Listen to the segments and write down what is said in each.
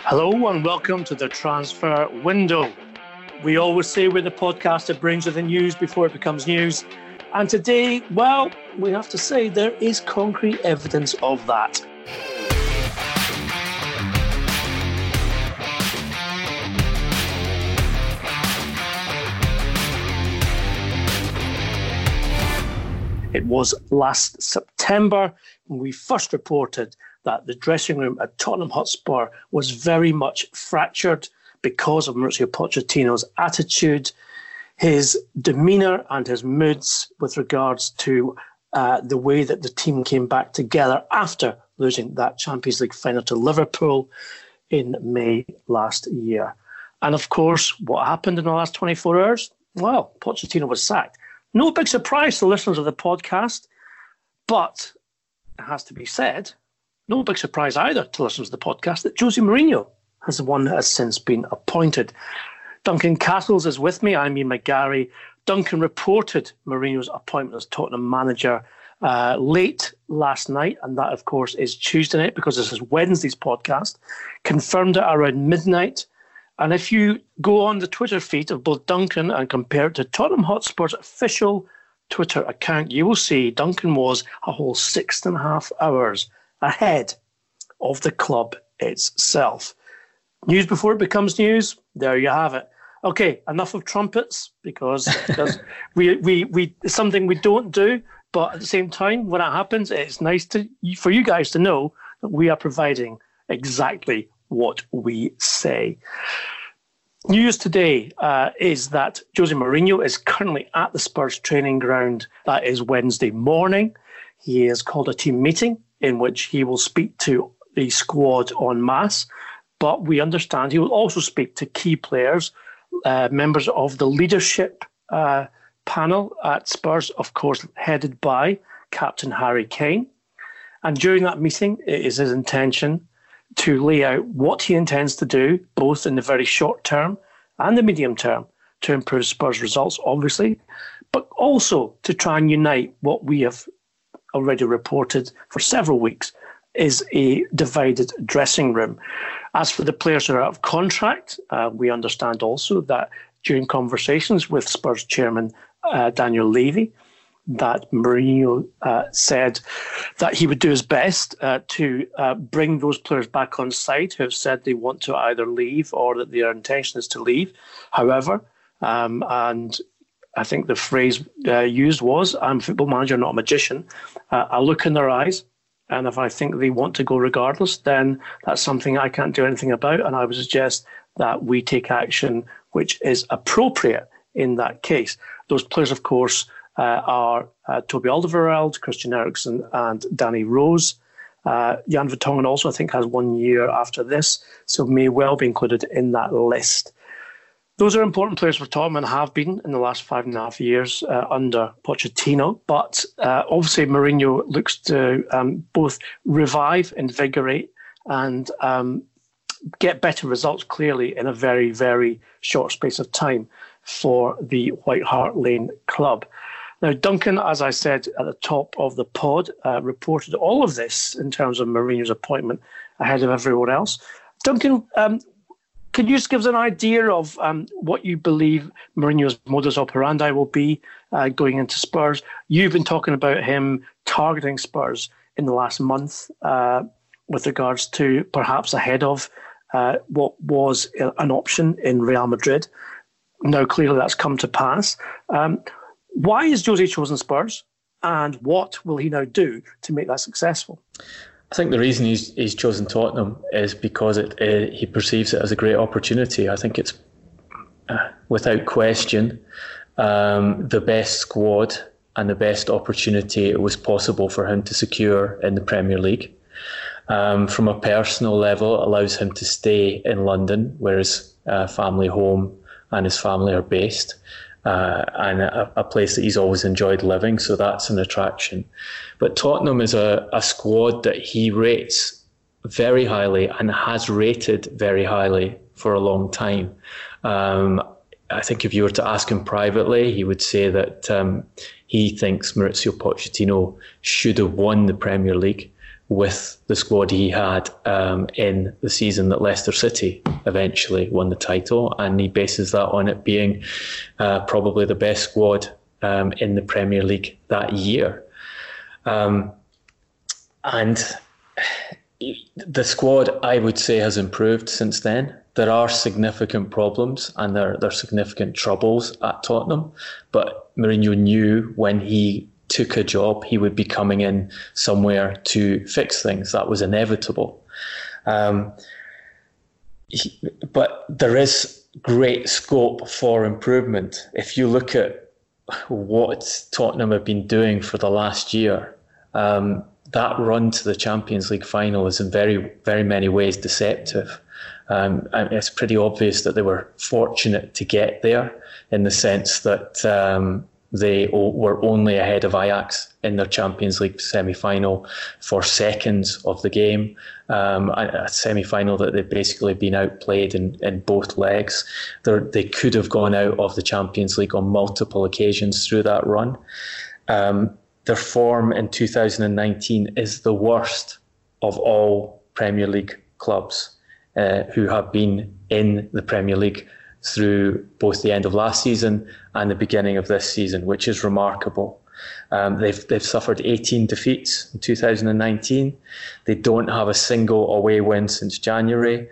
Hello and welcome to the transfer window. We always say we're the podcast that brings you the news before it becomes news. And today, well, we have to say there is concrete evidence of that. It was last September when we first reported that the dressing room at Tottenham Hotspur was very much fractured because of Mauricio Pochettino's attitude, his demeanour, and his moods with regards to uh, the way that the team came back together after losing that Champions League final to Liverpool in May last year. And of course, what happened in the last 24 hours? Well, Pochettino was sacked. No big surprise to listeners of the podcast, but it has to be said no big surprise either to listeners to the podcast that Jose Mourinho has the one that has since been appointed. Duncan Castles is with me. I'm Ian McGarry. Duncan reported Mourinho's appointment as Tottenham manager uh, late last night, and that, of course, is Tuesday night because this is Wednesday's podcast. Confirmed it around midnight. And if you go on the Twitter feed of both Duncan and compare it to Tottenham Hotspur's official Twitter account, you will see Duncan was a whole six and a half hours ahead of the club itself. News before it becomes news. There you have it. Okay, enough of trumpets because, we, we, we it's something we don't do. But at the same time, when it happens, it's nice to for you guys to know that we are providing exactly what we say. News today uh, is that Jose Mourinho is currently at the Spurs training ground. That is Wednesday morning. He has called a team meeting in which he will speak to the squad en masse, but we understand he will also speak to key players, uh, members of the leadership uh, panel at Spurs, of course, headed by Captain Harry Kane. And during that meeting, it is his intention to lay out what he intends to do, both in the very short term and the medium term, to improve Spurs' results, obviously, but also to try and unite what we have already reported for several weeks, is a divided dressing room. As for the players who are out of contract, uh, we understand also that during conversations with Spurs chairman uh, Daniel Levy, that Mourinho uh, said that he would do his best uh, to uh, bring those players back on site who have said they want to either leave or that their intention is to leave. However, um, and I think the phrase uh, used was, I'm a football manager, not a magician. Uh, I look in their eyes, and if I think they want to go regardless, then that's something I can't do anything about. And I would suggest that we take action which is appropriate in that case. Those players, of course, uh, are uh, Toby Alderweireld, Christian Eriksen, and Danny Rose. Uh, Jan Vertonghen also, I think, has one year after this, so may well be included in that list. Those are important players for Tottenham and have been in the last five and a half years uh, under Pochettino. But uh, obviously, Mourinho looks to um, both revive, invigorate, and um, get better results clearly in a very, very short space of time for the White Hart Lane club. Now, Duncan, as I said at the top of the pod, uh, reported all of this in terms of Mourinho's appointment ahead of everyone else. Duncan, um, can you just give us an idea of um, what you believe Mourinho's modus operandi will be uh, going into Spurs? You've been talking about him targeting Spurs in the last month uh, with regards to perhaps ahead of uh, what was an option in Real Madrid. Now, clearly, that's come to pass. Um, why is Jose chosen Spurs? And what will he now do to make that successful? I think the reason he's he's chosen Tottenham is because it uh, he perceives it as a great opportunity. I think it's uh, without question um, the best squad and the best opportunity it was possible for him to secure in the Premier League. Um, from a personal level, allows him to stay in London, where his uh, family home and his family are based uh, and a, a, place that he's always enjoyed living. So that's an attraction. But Tottenham is a, a squad that he rates very highly and has rated very highly for a long time. Um, I think if you were to ask him privately, he would say that um, he thinks Maurizio Pochettino should have won the Premier League with the squad he had um, in the season that Leicester City eventually won the title, and he bases that on it being uh, probably the best squad um, in the Premier League that year. Um, and the squad, I would say, has improved since then. There are significant problems and there, there are significant troubles at Tottenham, but Mourinho knew when he took a job, he would be coming in somewhere to fix things. That was inevitable. Um, he, but there is great scope for improvement. If you look at what Tottenham have been doing for the last year, um, that run to the Champions League final is in very, very many ways deceptive. Um, it's pretty obvious that they were fortunate to get there in the sense that um, they were only ahead of Ajax in their Champions League semi final for seconds of the game. Um, a, semi final that they've basically been outplayed in, in both legs. They're, they could have gone out of the Champions League on multiple occasions through that run. Um, their form in 2019 is the worst of all Premier League clubs uh, who have been in the Premier League through both the end of last season and the beginning of this season, which is remarkable. Um, they've they've suffered 18 defeats in 2019. They don't have a single away win since January.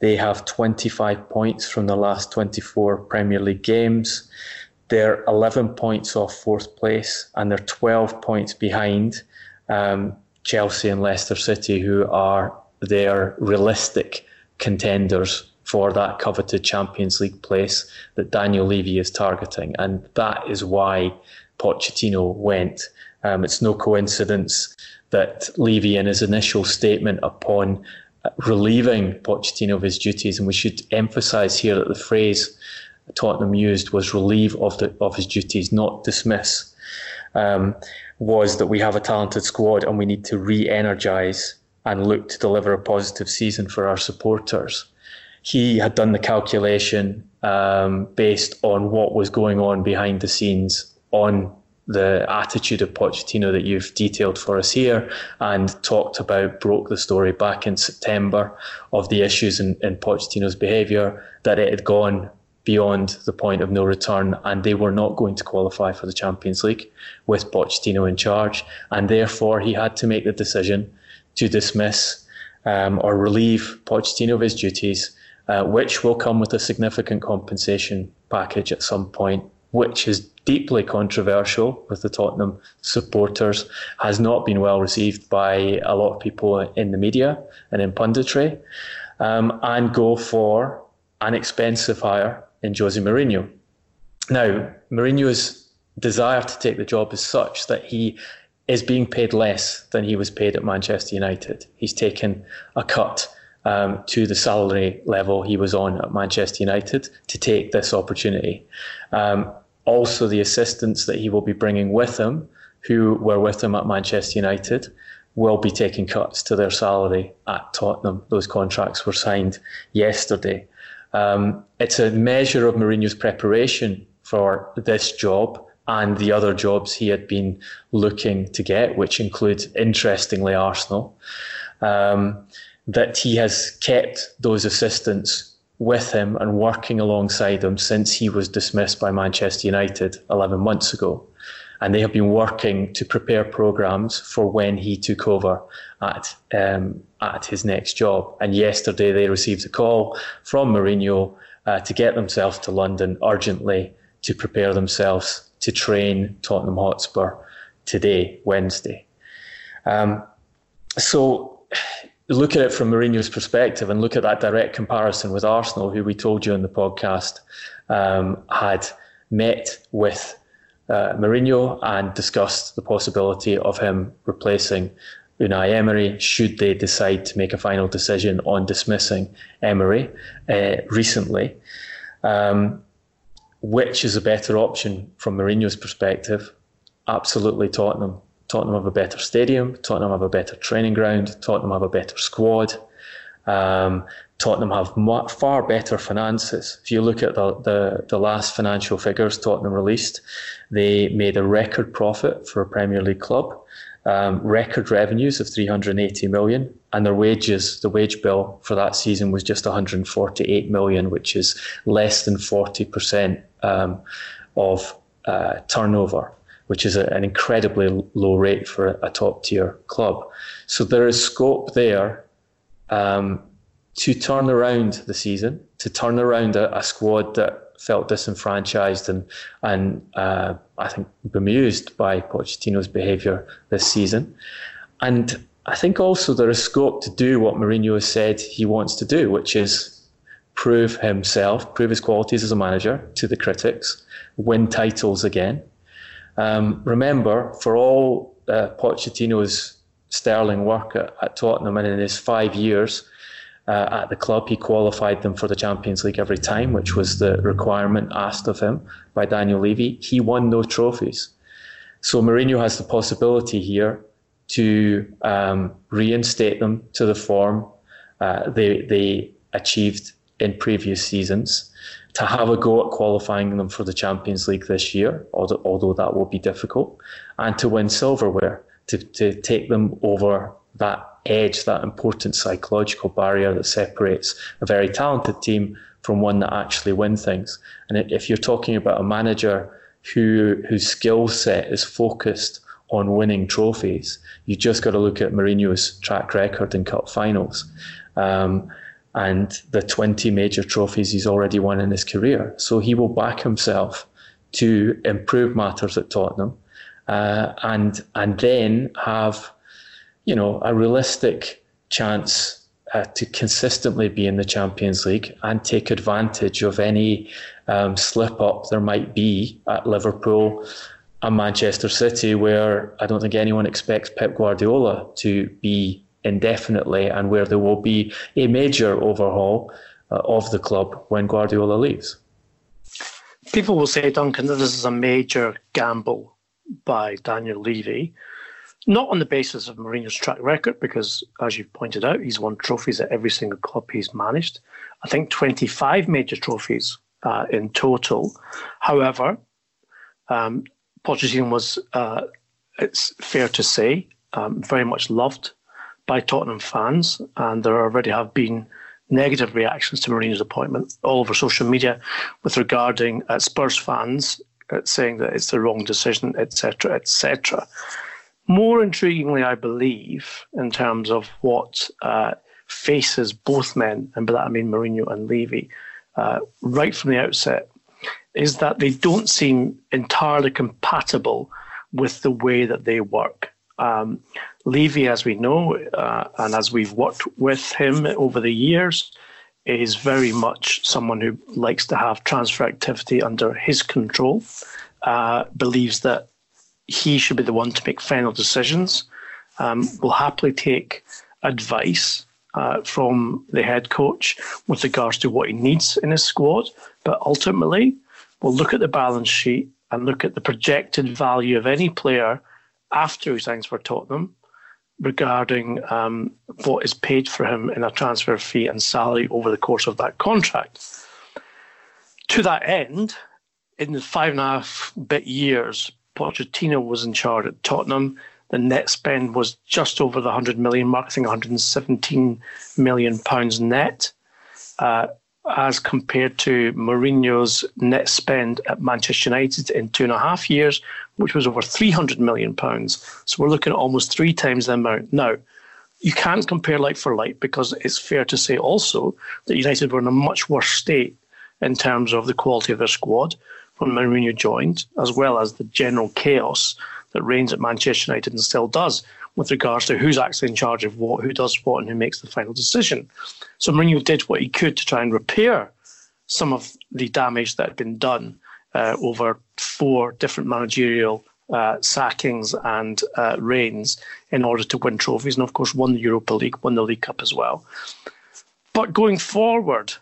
They have 25 points from the last 24 Premier League games. They're 11 points off fourth place, and they're 12 points behind um, Chelsea and Leicester City, who are their realistic contenders for that coveted Champions League place that Daniel Levy is targeting. And that is why Pochettino went. Um, it's no coincidence that Levy, in his initial statement upon relieving Pochettino of his duties, and we should emphasise here that the phrase Tottenham used was relieve of, the, of his duties, not dismiss, um, was that we have a talented squad and we need to re energise and look to deliver a positive season for our supporters he had done the calculation um, based on what was going on behind the scenes on the attitude of Pochettino that you've detailed for us here and talked about, broke the story back in September of the issues in, in Pochettino's behaviour, that it had gone beyond the point of no return and they were not going to qualify for the Champions League with Pochettino in charge. And therefore, he had to make the decision to dismiss um, or relieve Pochettino of his duties uh, which will come with a significant compensation package at some point, which is deeply controversial with the Tottenham supporters, has not been well received by a lot of people in the media and in punditry, um, and go for an expensive hire in Jose Mourinho. Now, Mourinho's desire to take the job is such that he is being paid less than he was paid at Manchester United. He's taken a cut um, to the salary level he was on at Manchester United to take this opportunity. Um, also, the assistants that he will be bringing with him, who were with him at Manchester United, will be taking cuts to their salary at Tottenham. Those contracts were signed yesterday. Um, it's a measure of Mourinho's preparation for this job and the other jobs he had been looking to get, which include, interestingly, Arsenal. Um, that he has kept those assistants with him and working alongside him since he was dismissed by Manchester United 11 months ago. And they have been working to prepare programs for when he took over at um, at his next job. And yesterday they received a call from Mourinho uh, to get themselves to London urgently to prepare themselves to train Tottenham Hotspur today, Wednesday. Um, so look at it from Mourinho's perspective and look at that direct comparison with Arsenal, who we told you in the podcast um, had met with uh, Mourinho and discussed the possibility of him replacing Unai Emery should they decide to make a final decision on dismissing Emery uh, recently. Um, which is a better option from Mourinho's perspective? Absolutely Tottenham. Tottenham have a better stadium. Tottenham have a better training ground. Tottenham have a better squad. Um, Tottenham have far better finances. If you look at the, the, the, last financial figures Tottenham released, they made a record profit for a Premier League club. um, record revenues of 380 million, and their wages, the wage bill for that season was just 148 million, which is less than 40% um, of uh, turnover, which is a, an incredibly low rate for a, top tier club. So there is scope there um, to turn around the season, to turn around a, a squad that felt disenfranchised and and uh, I think bemused by Pochettino's behaviour this season. And I think also there is scope to do what Mourinho has said he wants to do, which is prove himself, prove his qualities as a manager to the critics, win titles again. Um, remember, for all uh, Pochettino's sterling work at, at Tottenham and in his five years, uh, at the club. He qualified them for the Champions League every time, which was the requirement asked of him by Daniel Levy. He won no trophies. So Mourinho has the possibility here to um, reinstate them to the form uh, they, they achieved in previous seasons, to have a go at qualifying them for the Champions League this year, although, that will be difficult, and to win silverware, to, to take them over that edge, that important psychological barrier that separates a very talented team from one that actually win things. And if you're talking about a manager who whose skill set is focused on winning trophies, you just got to look at Mourinho's track record in cup finals. Um, and the 20 major trophies he's already won in his career. So he will back himself to improve matters at Tottenham uh, and and then have you know, a realistic chance uh, to consistently be in the Champions League and take advantage of any um, slip up there might be at Liverpool and Manchester City, where I don't think anyone expects Pep Guardiola to be indefinitely and where there will be a major overhaul uh, of the club when Guardiola leaves. People will say, Duncan, that this is a major gamble by Daniel Levy not on the basis of Mourinho's track record, because as you've pointed out, he's won trophies at every single club he's managed. I think 25 major trophies uh, in total. However, um, Pochettino was, uh, it's fair to say, um, very much loved by Tottenham fans, and there already have been negative reactions to Mourinho's appointment all over social media with regarding uh, Spurs fans uh, saying that it's the wrong decision, etc., etc. More intriguingly, I believe, in terms of what uh, faces both men, and by that I mean Mourinho and Levy, uh, right from the outset, is that they don't seem entirely compatible with the way that they work. Um, Levy, as we know, uh, and as we've worked with him over the years, is very much someone who likes to have transfer activity under his control, uh, believes that he should be the one to make final decisions. Um, will happily take advice uh, from the head coach with regards to what he needs in his squad, but ultimately will look at the balance sheet and look at the projected value of any player after he signs for Tottenham regarding um, what is paid for him in a transfer fee and salary over the course of that contract. To that end, in the five and a half bit years Pochettino was in charge at Tottenham. The net spend was just over the 100 million mark, I think 117 million pounds net, uh, as compared to Mourinho's net spend at Manchester United in two and a half years, which was over 300 million pounds. So we're looking at almost three times the amount. Now, you can't compare like for like because it's fair to say also that United were in a much worse state in terms of the quality of their squad when Mourinho joined, as well as the general chaos that reigns at Manchester United and still does with regards to who's actually in charge of what, who does what, and who makes the final decision. So Mourinho did what he could to try and repair some of the damage that had been done uh, over four different managerial uh, sackings and uh, reigns in order to win trophies, and of course won the Europa League, won the League Cup as well. But going forward,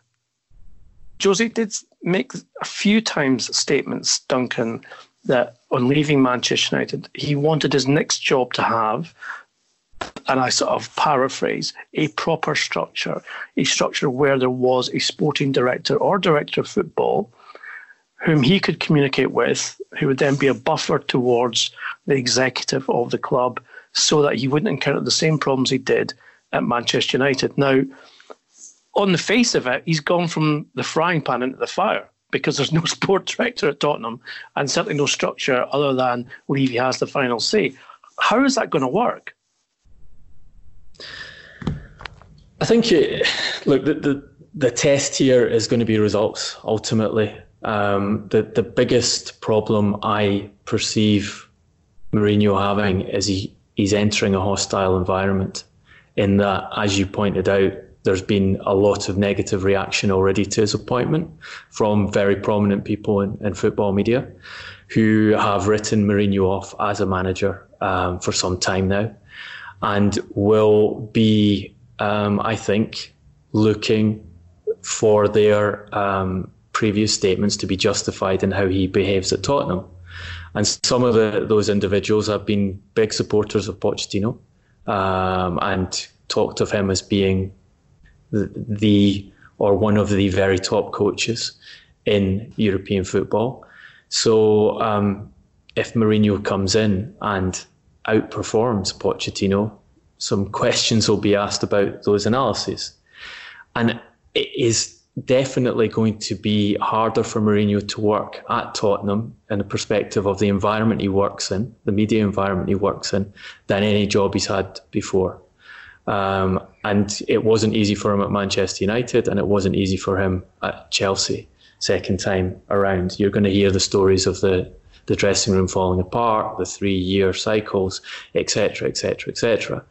Jose did make a few times statements, Duncan, that on leaving Manchester United, he wanted his next job to have, and I sort of paraphrase, a proper structure, a structure where there was a sporting director or director of football whom he could communicate with, who would then be a buffer towards the executive of the club so that he wouldn't encounter the same problems he did at Manchester United. Now, on the face of it, he's gone from the frying pan into the fire because there's no sport director at Tottenham and certainly no structure other than Levy has the final say. How is that going to work? I think it, look the, the the test here is going to be results ultimately. Um, the the biggest problem I perceive Mourinho having is he, he's entering a hostile environment. In that, as you pointed out, there's been a lot of negative reaction already to his appointment from very prominent people in, in football media who have written Mourinho off as a manager um, for some time now and will be um, I think, looking for their um, previous statements to be justified in how he behaves at Tottenham. And some of the, those individuals have been big supporters of Pochettino um, and talked of him as being the, the or one of the very top coaches in European football. So um, if Mourinho comes in and outperforms Pochettino, some questions will be asked about those analyses. And it is definitely going to be harder for Mourinho to work at Tottenham in the perspective of the environment he works in, the media environment he works in, than any job he's had before. Um, and it wasn't easy for him at Manchester United, and it wasn't easy for him at Chelsea second time around. You're going to hear the stories of the the dressing room falling apart, the three year cycles, etc., etc., etc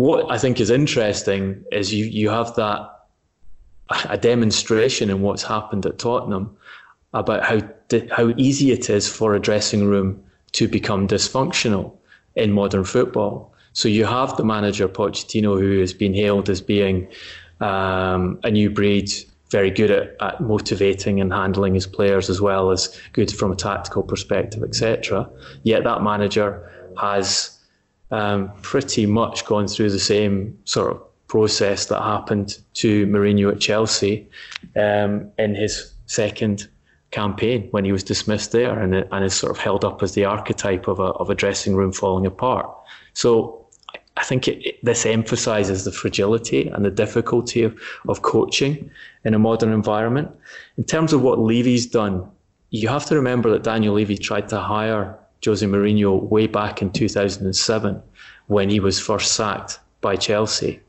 what I think is interesting is you you have that a demonstration in what's happened at Tottenham about how how easy it is for a dressing room to become dysfunctional in modern football. So you have the manager Pochettino, who has been hailed as being um, a new breed, very good at, at motivating and handling his players, as well as good from a tactical perspective, etc. Yet that manager has um, pretty much gone through the same sort of process that happened to Mourinho at Chelsea um, in his second campaign when he was dismissed there and, and is sort of held up as the archetype of a, of a dressing room falling apart. So I think it, it, this emphasises the fragility and the difficulty of, of coaching in a modern environment. In terms of what Levy's done, you have to remember that Daniel Levy tried to hire Jose Mourinho way back in 2007 when he was first sacked by Chelsea.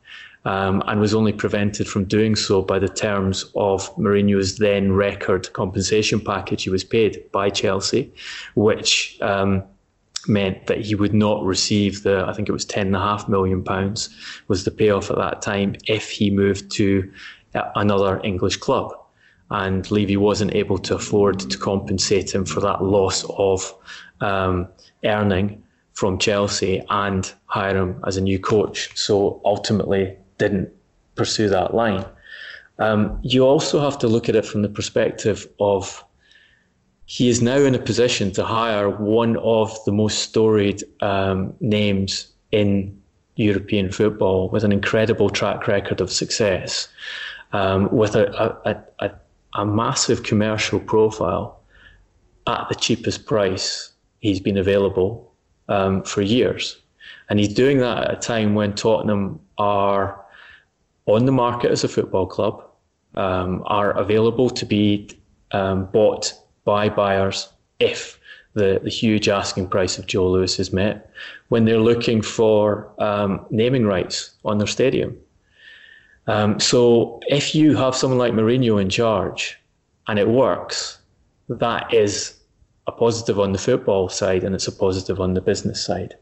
Um, and was only prevented from doing so by the terms of Mourinho's then record compensation package he was paid by Chelsea, which um, meant that he would not receive the, I think it was ten and a half million pounds was the payoff at that time if he moved to another English club. And Levy wasn't able to afford to compensate him for that loss of um, earning from Chelsea and hire him as a new coach. So ultimately, didn't pursue that line. Um, you also have to look at it from the perspective of he is now in a position to hire one of the most storied um, names in European football with an incredible track record of success, um, with a, a, a, a massive commercial profile at the cheapest price he's been available um, for years. And he's doing that at a time when Tottenham are on the market as a football club, um, are available to be um, bought by buyers if the, the huge asking price of Joe Lewis is met, when they're looking for um, naming rights on their stadium. Um, so if you have someone like Mourinho in charge and it works, that is a positive on the football side and it's a positive on the business side.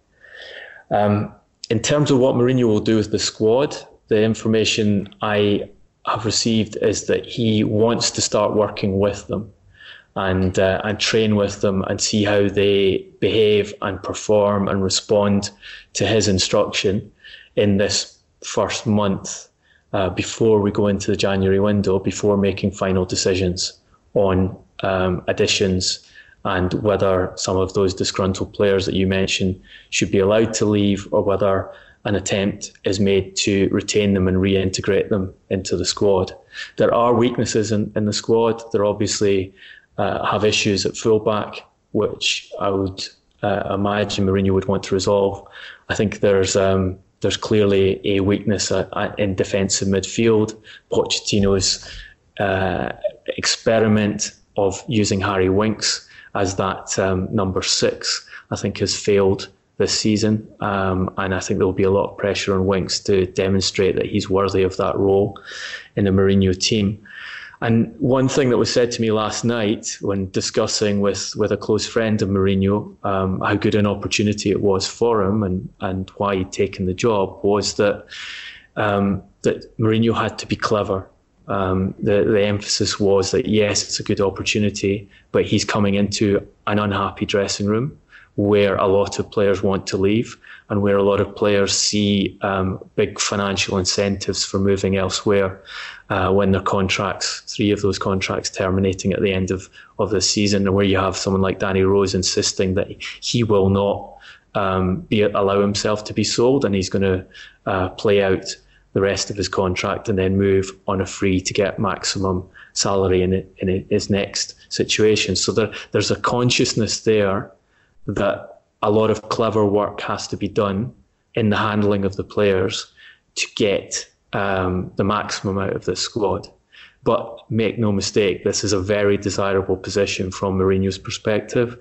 Um, in terms of what Mourinho will do with the squad, the information I have received is that he wants to start working with them and uh, and train with them and see how they behave and perform and respond to his instruction in this first month uh, before we go into the January window, before making final decisions on um, additions and whether some of those disgruntled players that you mentioned should be allowed to leave or whether an attempt is made to retain them and reintegrate them into the squad. There are weaknesses in, in the squad. There obviously uh, have issues at fullback, which I would uh, imagine Mourinho would want to resolve. I think there's um, there's clearly a weakness uh, uh, in defensive midfield. Pochettino's uh, experiment of using Harry Winks as that um, number six, I think, has failed this season. Um, and I think there will be a lot of pressure on Winks to demonstrate that he's worthy of that role in the Mourinho team. And one thing that was said to me last night when discussing with, with a close friend of Mourinho um, how good an opportunity it was for him and, and why he'd taken the job was that um, that Mourinho had to be clever. Um, the, the emphasis was that yes, it's a good opportunity, but he's coming into an unhappy dressing room where a lot of players want to leave and where a lot of players see um, big financial incentives for moving elsewhere uh, when their contracts, three of those contracts terminating at the end of, of the season, and where you have someone like Danny Rose insisting that he will not um, be allow himself to be sold and he's going to uh, play out the rest of his contract and then move on a free to get maximum salary in, in his next situation. So there, there's a consciousness there that a lot of clever work has to be done in the handling of the players to get um, the maximum out of this squad. But make no mistake, this is a very desirable position from Mourinho's perspective.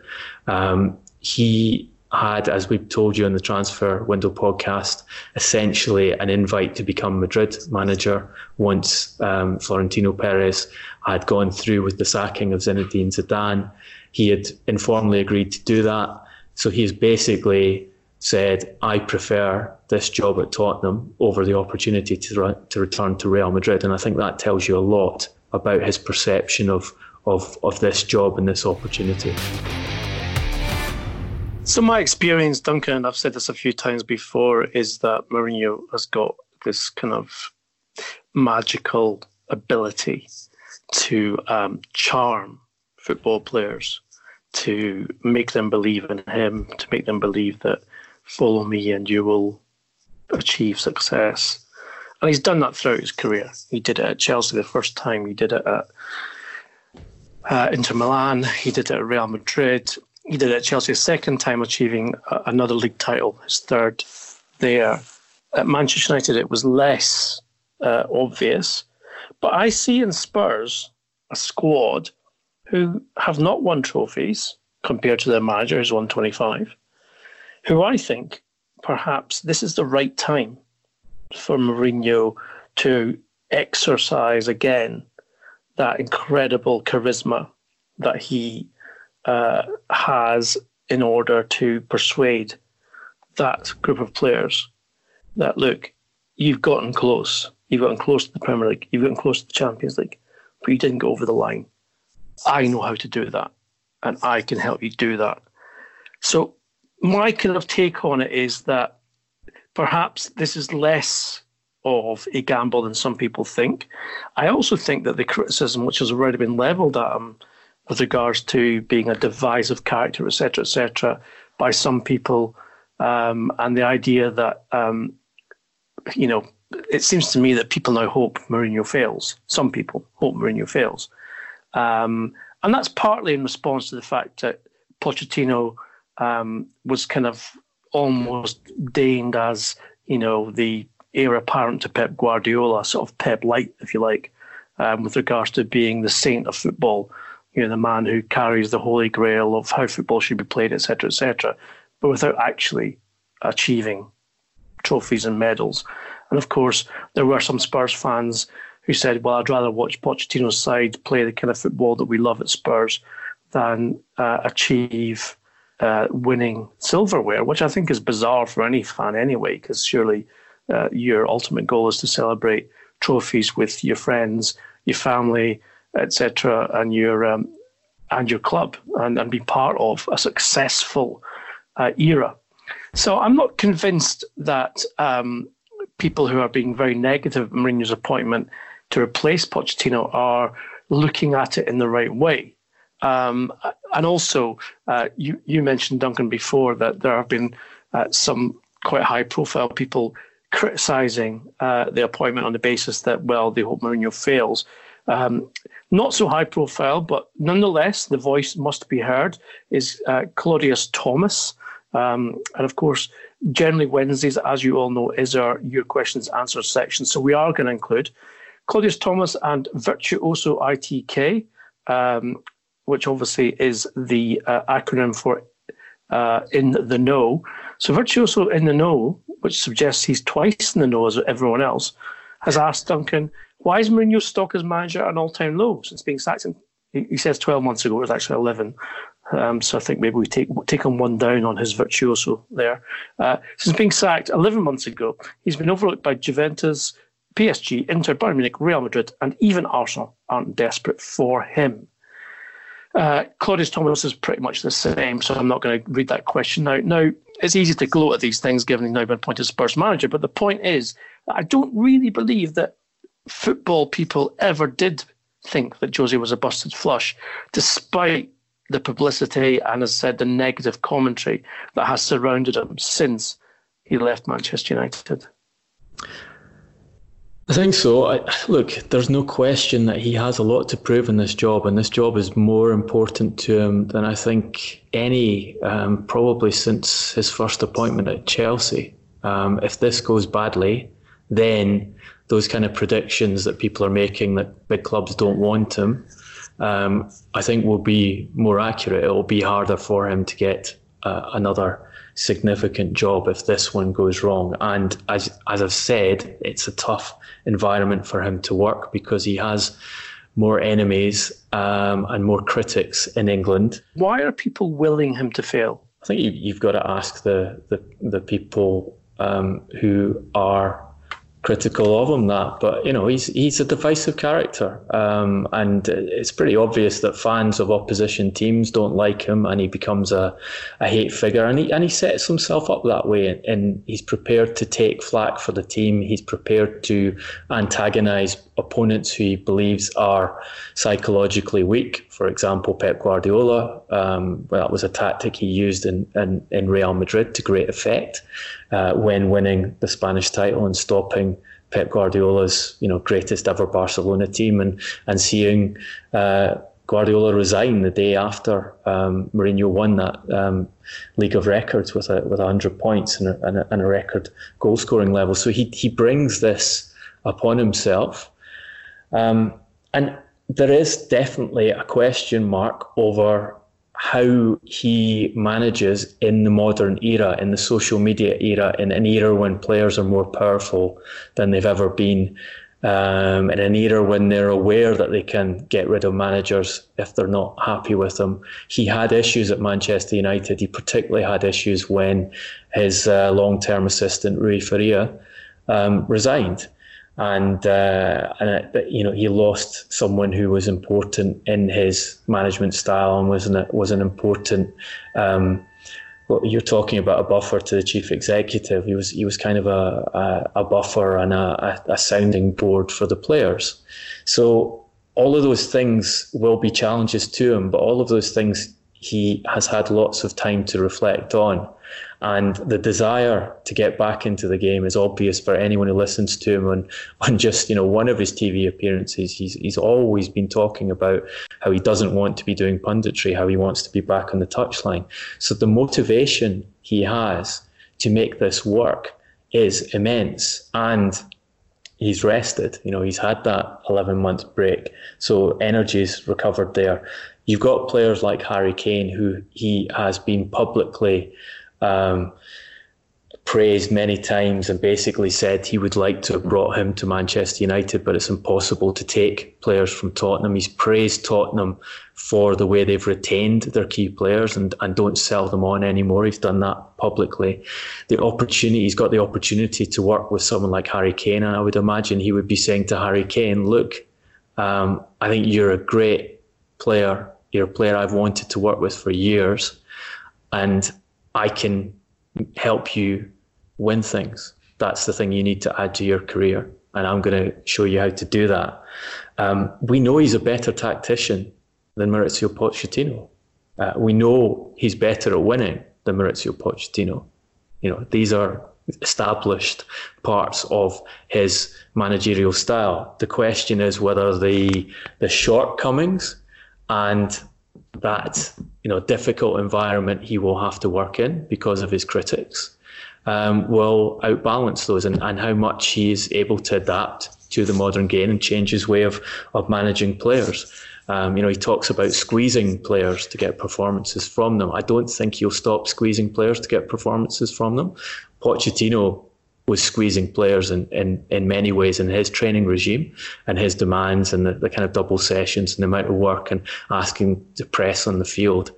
Um, he had, as we told you in the transfer window podcast, essentially an invite to become Madrid manager once um, Florentino Perez had gone through with the sacking of Zinedine Zidane. He had informally agreed to do that. So he's basically said, I prefer this job at Tottenham over the opportunity to, re- to return to Real Madrid. And I think that tells you a lot about his perception of, of, of this job and this opportunity. So, my experience, Duncan, and I've said this a few times before, is that Mourinho has got this kind of magical ability to um, charm football players to make them believe in him, to make them believe that follow me and you will achieve success. And he's done that throughout his career. He did it at Chelsea the first time, he did it at uh, Inter Milan, he did it at Real Madrid, he did it at Chelsea second time, achieving another league title, his third there. At Manchester United, it was less uh, obvious. But I see in Spurs a squad who have not won trophies compared to their manager, who's won 25, who I think perhaps this is the right time for Mourinho to exercise again that incredible charisma that he uh, has in order to persuade that group of players that look, you've gotten close. You've gotten close to the Premier League. You've gotten close to the Champions League, but you didn't go over the line. I know how to do that, and I can help you do that. So, my kind of take on it is that perhaps this is less of a gamble than some people think. I also think that the criticism which has already been levelled at him with regards to being a divisive character, etc., etc., by some people, um, and the idea that, um, you know, it seems to me that people now hope Mourinho fails. Some people hope Mourinho fails. Um, and that's partly in response to the fact that Pochettino um, was kind of almost deigned as, you know, the heir apparent to Pep Guardiola, sort of Pep light, if you like, um, with regards to being the saint of football, you know, the man who carries the holy grail of how football should be played, etc., etc., but without actually achieving trophies and medals. And of course, there were some Spurs fans who said, "Well, I'd rather watch Pochettino's side play the kind of football that we love at Spurs than uh, achieve uh, winning silverware," which I think is bizarre for any fan anyway, because surely uh, your ultimate goal is to celebrate trophies with your friends, your family, etc., and your um, and your club, and, and be part of a successful uh, era. So I'm not convinced that um, people who are being very negative of Mourinho's appointment to replace Pochettino are looking at it in the right way. Um, and also, uh, you, you mentioned, Duncan, before that there have been uh, some quite high profile people criticizing uh, the appointment on the basis that, well, they hope Mourinho fails. Um, not so high profile, but nonetheless, the voice must be heard, is uh, Claudius Thomas. Um, and of course, generally Wednesdays, as you all know, is our Your Questions Answers section. So we are going to include Claudius Thomas and Virtuoso ITK, um, which obviously is the uh, acronym for uh, In the Know. So Virtuoso in the Know, which suggests he's twice in the know as everyone else, has asked Duncan, why is Mourinho's stock as manager at an all-time low since being sacked? In, he says 12 months ago, it was actually 11. Um, so I think maybe we take take him one down on his virtuoso there. Uh, since being sacked 11 months ago, he's been overlooked by Juventus, PSG, Inter, Bayern Munich, Real Madrid, and even Arsenal aren't desperate for him. Uh, Claudius Thomas is pretty much the same, so I'm not going to read that question now. Now, it's easy to gloat at these things given he's now been appointed Spurs manager, but the point is, I don't really believe that football people ever did think that Jose was a busted flush, despite the publicity and, as I said, the negative commentary that has surrounded him since he left Manchester United. I think so. I, look, there's no question that he has a lot to prove in this job, and this job is more important to him than I think any, um, probably since his first appointment at Chelsea. Um, if this goes badly, then those kind of predictions that people are making that big clubs don't want him, um, I think will be more accurate. It will be harder for him to get uh, another significant job if this one goes wrong. And as as I've said, it's a tough environment for him to work because he has more enemies um, and more critics in England. Why are people willing him to fail? I think you, have got to ask the the, the people um, who are critical of him that, but you know he's he's a divisive character, um, and it's pretty obvious that fans of opposition teams don't like him, and he becomes a, a hate figure, and he and he sets himself up that way, and he's prepared to take flack for the team. He's prepared to antagonise opponents who he believes are psychologically weak. For example, Pep Guardiola, um, well, that was a tactic he used in, in, in Real Madrid to great effect uh, when winning the Spanish title and stopping Pep Guardiola's you know greatest ever Barcelona team and and seeing uh, Guardiola resign the day after um, Mourinho won that um, League of Records with a with hundred points and a, and a, and a record goal scoring level. So he he brings this upon himself. Um, and there is definitely a question mark over how he manages in the modern era, in the social media era, in an era when players are more powerful than they've ever been, um, in an era when they're aware that they can get rid of managers if they're not happy with them. He had issues at Manchester United. He particularly had issues when his uh, long term assistant, Rui Faria, um, resigned and uh, and it, you know he lost someone who was important in his management style and was an was an important. Um, well, you're talking about a buffer to the chief executive. He was he was kind of a a, a buffer and a, a sounding board for the players. So all of those things will be challenges to him, but all of those things he has had lots of time to reflect on. And the desire to get back into the game is obvious for anyone who listens to him on, on just, you know, one of his TV appearances. He's, he's always been talking about how he doesn't want to be doing punditry, how he wants to be back on the touchline. So the motivation he has to make this work is immense. And he's rested. You know, he's had that 11 month break. So energy's recovered there. You've got players like Harry Kane, who he has been publicly um, praised many times and basically said he would like to have brought him to Manchester United, but it's impossible to take players from Tottenham. He's praised Tottenham for the way they've retained their key players and, and don't sell them on anymore. He's done that publicly. The opportunity, he's got the opportunity to work with someone like Harry Kane, and I would imagine he would be saying to Harry Kane, look, um, I think you're a great player. You're a player I've wanted to work with for years. And I can help you win things. That's the thing you need to add to your career. And I'm going to show you how to do that. Um, we know he's a better tactician than Maurizio Pochettino. Uh, we know he's better at winning than Maurizio Pochettino. You know, these are established parts of his managerial style. The question is whether the the shortcomings and that you know difficult environment he will have to work in because of his critics um, will outbalance those and, and how much he is able to adapt to the modern game and change his way of, of managing players. Um, you know, he talks about squeezing players to get performances from them. I don't think he'll stop squeezing players to get performances from them. Pochettino was squeezing players in, in, in many ways in his training regime and his demands and the, the kind of double sessions and the amount of work and asking to press on the field.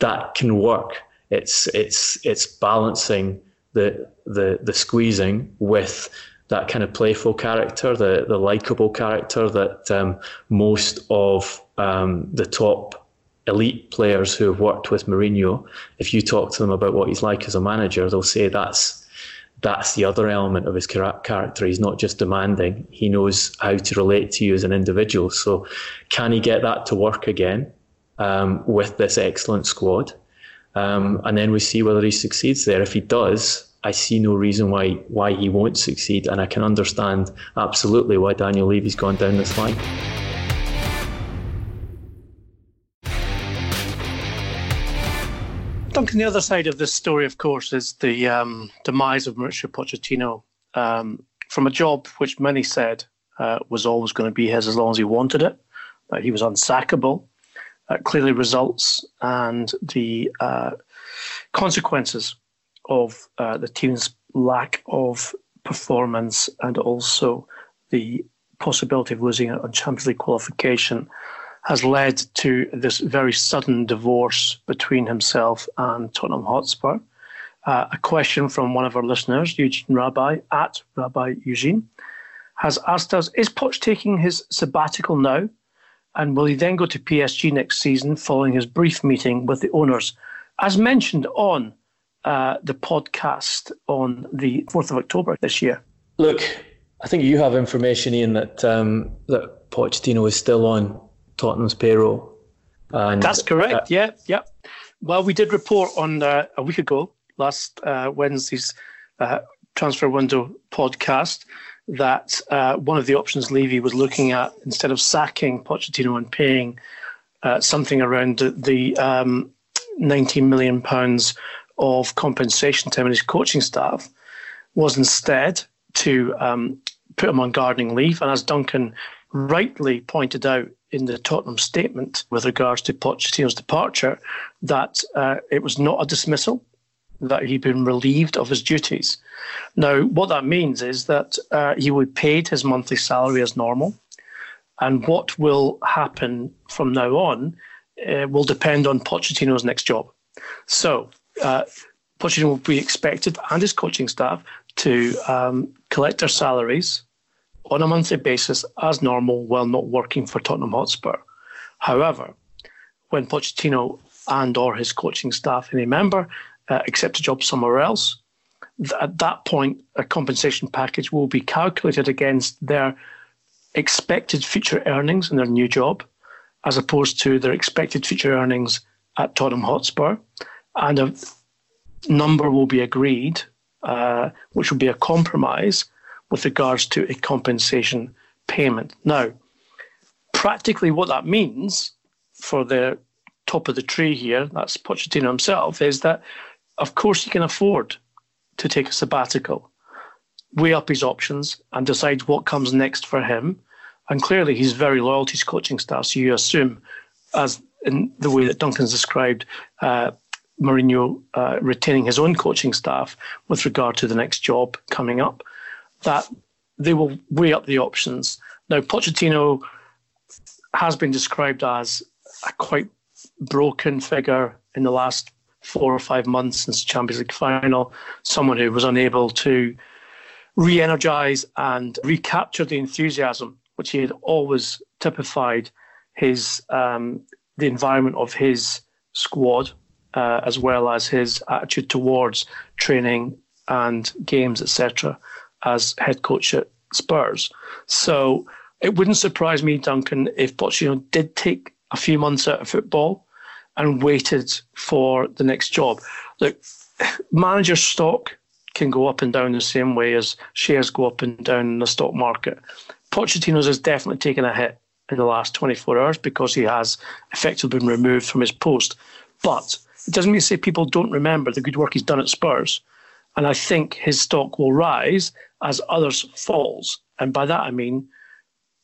That can work. It's it's it's balancing the the the squeezing with that kind of playful character, the the likable character that um, most of um, the top elite players who have worked with Mourinho, if you talk to them about what he's like as a manager, they'll say that's that's the other element of his character. He's not just demanding; he knows how to relate to you as an individual. So, can he get that to work again um, with this excellent squad? Um, and then we see whether he succeeds there. If he does, I see no reason why why he won't succeed, and I can understand absolutely why Daniel Levy's gone down this line. Duncan, the other side of this story, of course, is the um, demise of Mauricio Pochettino um, from a job which many said uh, was always going to be his as long as he wanted it. He was unsackable. Uh, clearly, results and the uh, consequences of uh, the team's lack of performance and also the possibility of losing out on Champions League qualification has led to this very sudden divorce between himself and Tottenham Hotspur. Uh, a question from one of our listeners, Eugene Rabbi, at Rabbi Eugene, has asked us Is Poch taking his sabbatical now? And will he then go to PSG next season following his brief meeting with the owners? As mentioned on uh, the podcast on the 4th of October this year. Look, I think you have information, Ian, that um, that Pochettino is still on Tottenham's payroll. And, That's correct. Uh, yeah, yeah. Well, we did report on uh, a week ago, last uh, Wednesday's uh, transfer window podcast, that uh, one of the options Levy was looking at, instead of sacking Pochettino and paying something around the, the um, 19 million pounds of compensation to him and his coaching staff was instead to um, put him on gardening leave. And as Duncan rightly pointed out in the Tottenham statement with regards to Pochettino's departure, that uh, it was not a dismissal, that he'd been relieved of his duties. Now, what that means is that uh, he would be paid his monthly salary as normal. And what will happen from now on uh, will depend on Pochettino's next job. So, uh, Pochettino will be expected and his coaching staff to um, collect their salaries on a monthly basis as normal while not working for Tottenham Hotspur. However, when Pochettino and or his coaching staff, any member, uh, accept a job somewhere else, th- at that point, a compensation package will be calculated against their expected future earnings in their new job, as opposed to their expected future earnings at Tottenham Hotspur and a number will be agreed, uh, which will be a compromise with regards to a compensation payment. Now, practically, what that means for the top of the tree here, that's Pochettino himself, is that of course he can afford to take a sabbatical, weigh up his options, and decide what comes next for him. And clearly, he's very loyal to his coaching staff. So you assume, as in the way that Duncan's described, uh, Mourinho uh, retaining his own coaching staff with regard to the next job coming up, that they will weigh up the options. Now, Pochettino has been described as a quite broken figure in the last four or five months since the Champions League final, someone who was unable to re energize and recapture the enthusiasm which he had always typified his um, the environment of his squad uh, as well as his attitude towards training and games, etc., as head coach at Spurs. So it wouldn't surprise me, Duncan, if Pochettino did take a few months out of football and waited for the next job. Look, manager stock can go up and down the same way as shares go up and down in the stock market. Pochettino's has definitely taken a hit in the last 24 hours because he has effectively been removed from his post. But it doesn't mean to say people don't remember the good work he's done at Spurs. And I think his stock will rise as others falls. And by that I mean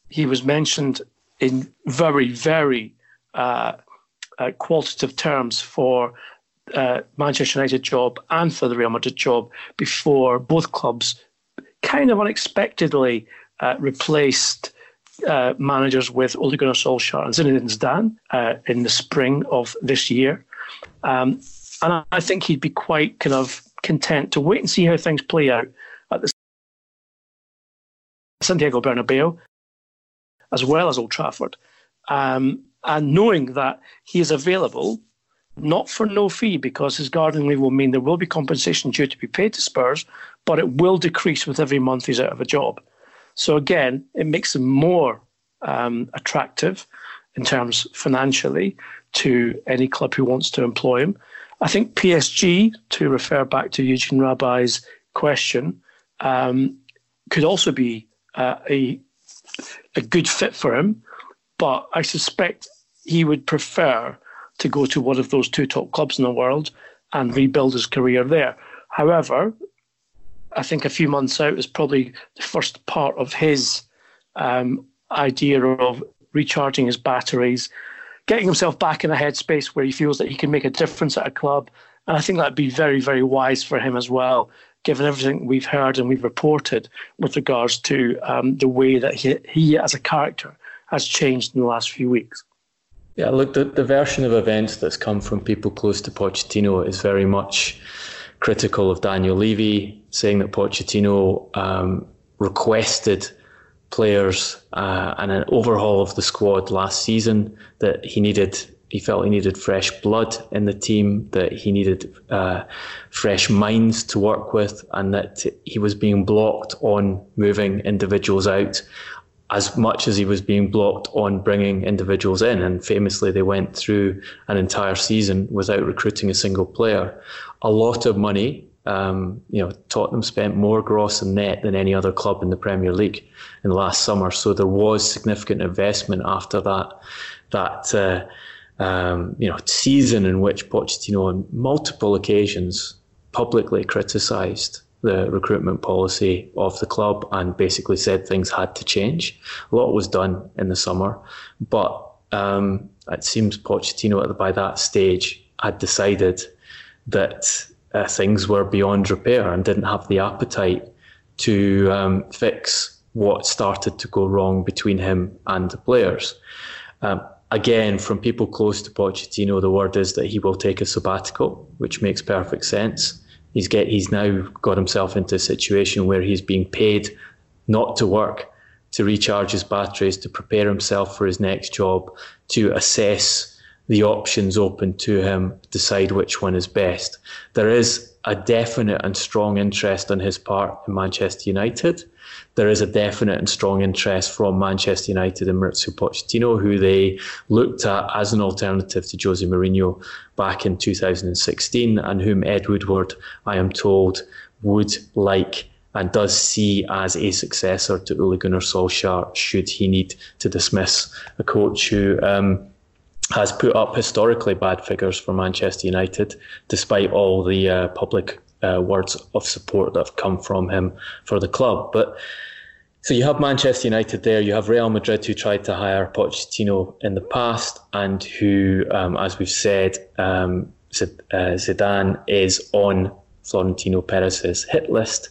he was mentioned in very, very uh, uh, qualitative terms for uh, Manchester United job and for the Real Madrid job before both clubs kind of unexpectedly uh, replaced uh, managers with Ole Gunnar Solskjaer and Zinedine Zidane uh, in the spring of this year. Um, and I think he'd be quite kind of content to wait and see how things play out at the Santiago Bernabeu, as well as Old Trafford, um, and knowing that he is available not for no fee because his gardening leave will mean there will be compensation due to be paid to Spurs, but it will decrease with every month he's out of a job. So again, it makes him more um, attractive in terms financially to any club who wants to employ him. I think PSG, to refer back to Eugene Rabai's question, um, could also be uh, a a good fit for him, but I suspect he would prefer to go to one of those two top clubs in the world and rebuild his career there. However, I think a few months out is probably the first part of his um, idea of recharging his batteries, getting himself back in a headspace where he feels that he can make a difference at a club. And I think that'd be very, very wise for him as well, given everything we've heard and we've reported with regards to um, the way that he, he, as a character, has changed in the last few weeks. Yeah, look, the, the version of events that's come from people close to Pochettino is very much critical of Daniel Levy, saying that Pochettino um, requested players uh, and an overhaul of the squad last season. That he needed, he felt he needed fresh blood in the team. That he needed uh, fresh minds to work with, and that he was being blocked on moving individuals out as much as he was being blocked on bringing individuals in. And famously, they went through an entire season without recruiting a single player. A lot of money. Um, you know, Tottenham spent more gross and net than any other club in the Premier League in the last summer. So there was significant investment after that. That uh, um, you know season in which Pochettino on multiple occasions publicly criticised the recruitment policy of the club and basically said things had to change. A lot was done in the summer, but um, it seems Pochettino by that stage had decided that uh, things were beyond repair and didn't have the appetite to um, fix what started to go wrong between him and the players. Um, again, from people close to Pochettino, the word is that he will take a sabbatical, which makes perfect sense. He's get he's now got himself into a situation where he's being paid not to work, to recharge his batteries, to prepare himself for his next job, to assess the options open to him, decide which one is best. There is a definite and strong interest on his part in Manchester United there is a definite and strong interest from Manchester United and Mauricio Pochettino, who they looked at as an alternative to Jose Mourinho back in 2016, and whom Ed Woodward, I am told, would like and does see as a successor to Ole Gunnar Solskjaer should he need to dismiss a coach who um, has put up historically bad figures for Manchester United, despite all the uh, public uh, words of support that have come from him for the club. But so you have Manchester United there, you have Real Madrid who tried to hire Pochettino in the past, and who, um, as we've said, um, uh, Zidane is on Florentino Perez's hit list.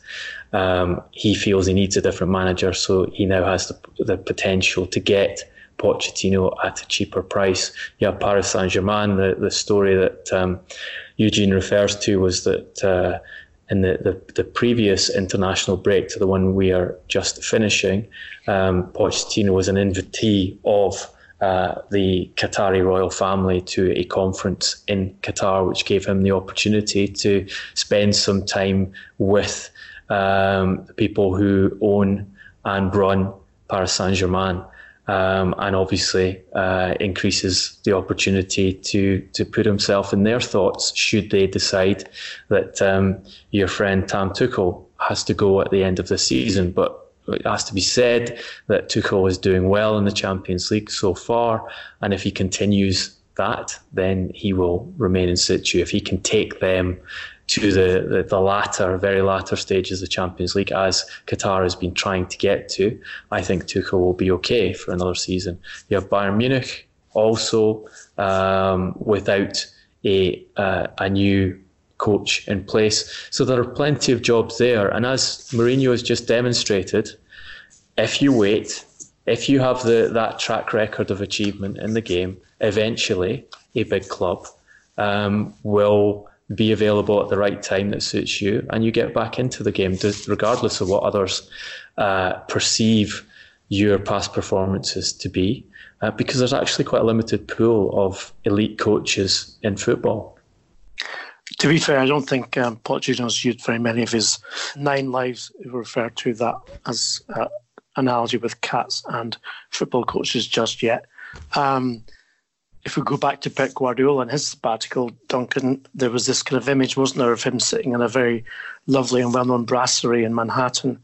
Um, he feels he needs a different manager, so he now has the, the potential to get Pochettino at a cheaper price. Have Paris Saint Germain. The, the story that um, Eugene refers to was that uh, in the, the, the, previous international break to the one we are just finishing, um, Pochettino was an invitee of uh, the Qatari royal family to a conference in Qatar, which gave him the opportunity to spend some time with um, the people who own and run Paris Saint Germain. Um, and obviously uh, increases the opportunity to to put himself in their thoughts should they decide that um, your friend Tam Tuchel has to go at the end of the season. But it has to be said that Tuchel is doing well in the Champions League so far, and if he continues that, then he will remain in situ. If he can take them to the, the, the, latter, very latter stages of the Champions League, as Qatar has been trying to get to, I think Tuchel will be okay for another season. You have Bayern Munich also um, without a uh, a new coach in place, so there are plenty of jobs there. And as Mourinho has just demonstrated, if you wait, if you have the that track record of achievement in the game, eventually a big club um, will be available at the right time that suits you, and you get back into the game, regardless of what others uh, perceive your past performances to be, uh, because there's actually quite a limited pool of elite coaches in football. To be fair, I don't think um, Pochettino's used very many of his nine lives. Who refer to that as uh, analogy with cats and football coaches just yet. Um, if we go back to Pep Guardiola and his sabbatical, Duncan, there was this kind of image, wasn't there, of him sitting in a very lovely and well-known brasserie in Manhattan,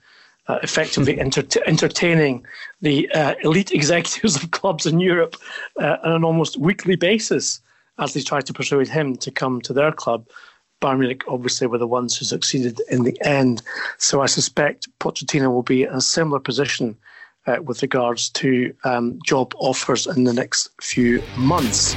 uh, effectively enter- entertaining the uh, elite executives of clubs in Europe uh, on an almost weekly basis as they tried to persuade him to come to their club. Bayern Munich obviously were the ones who succeeded in the end. So I suspect Pochettino will be in a similar position uh, with regards to um, job offers in the next few months.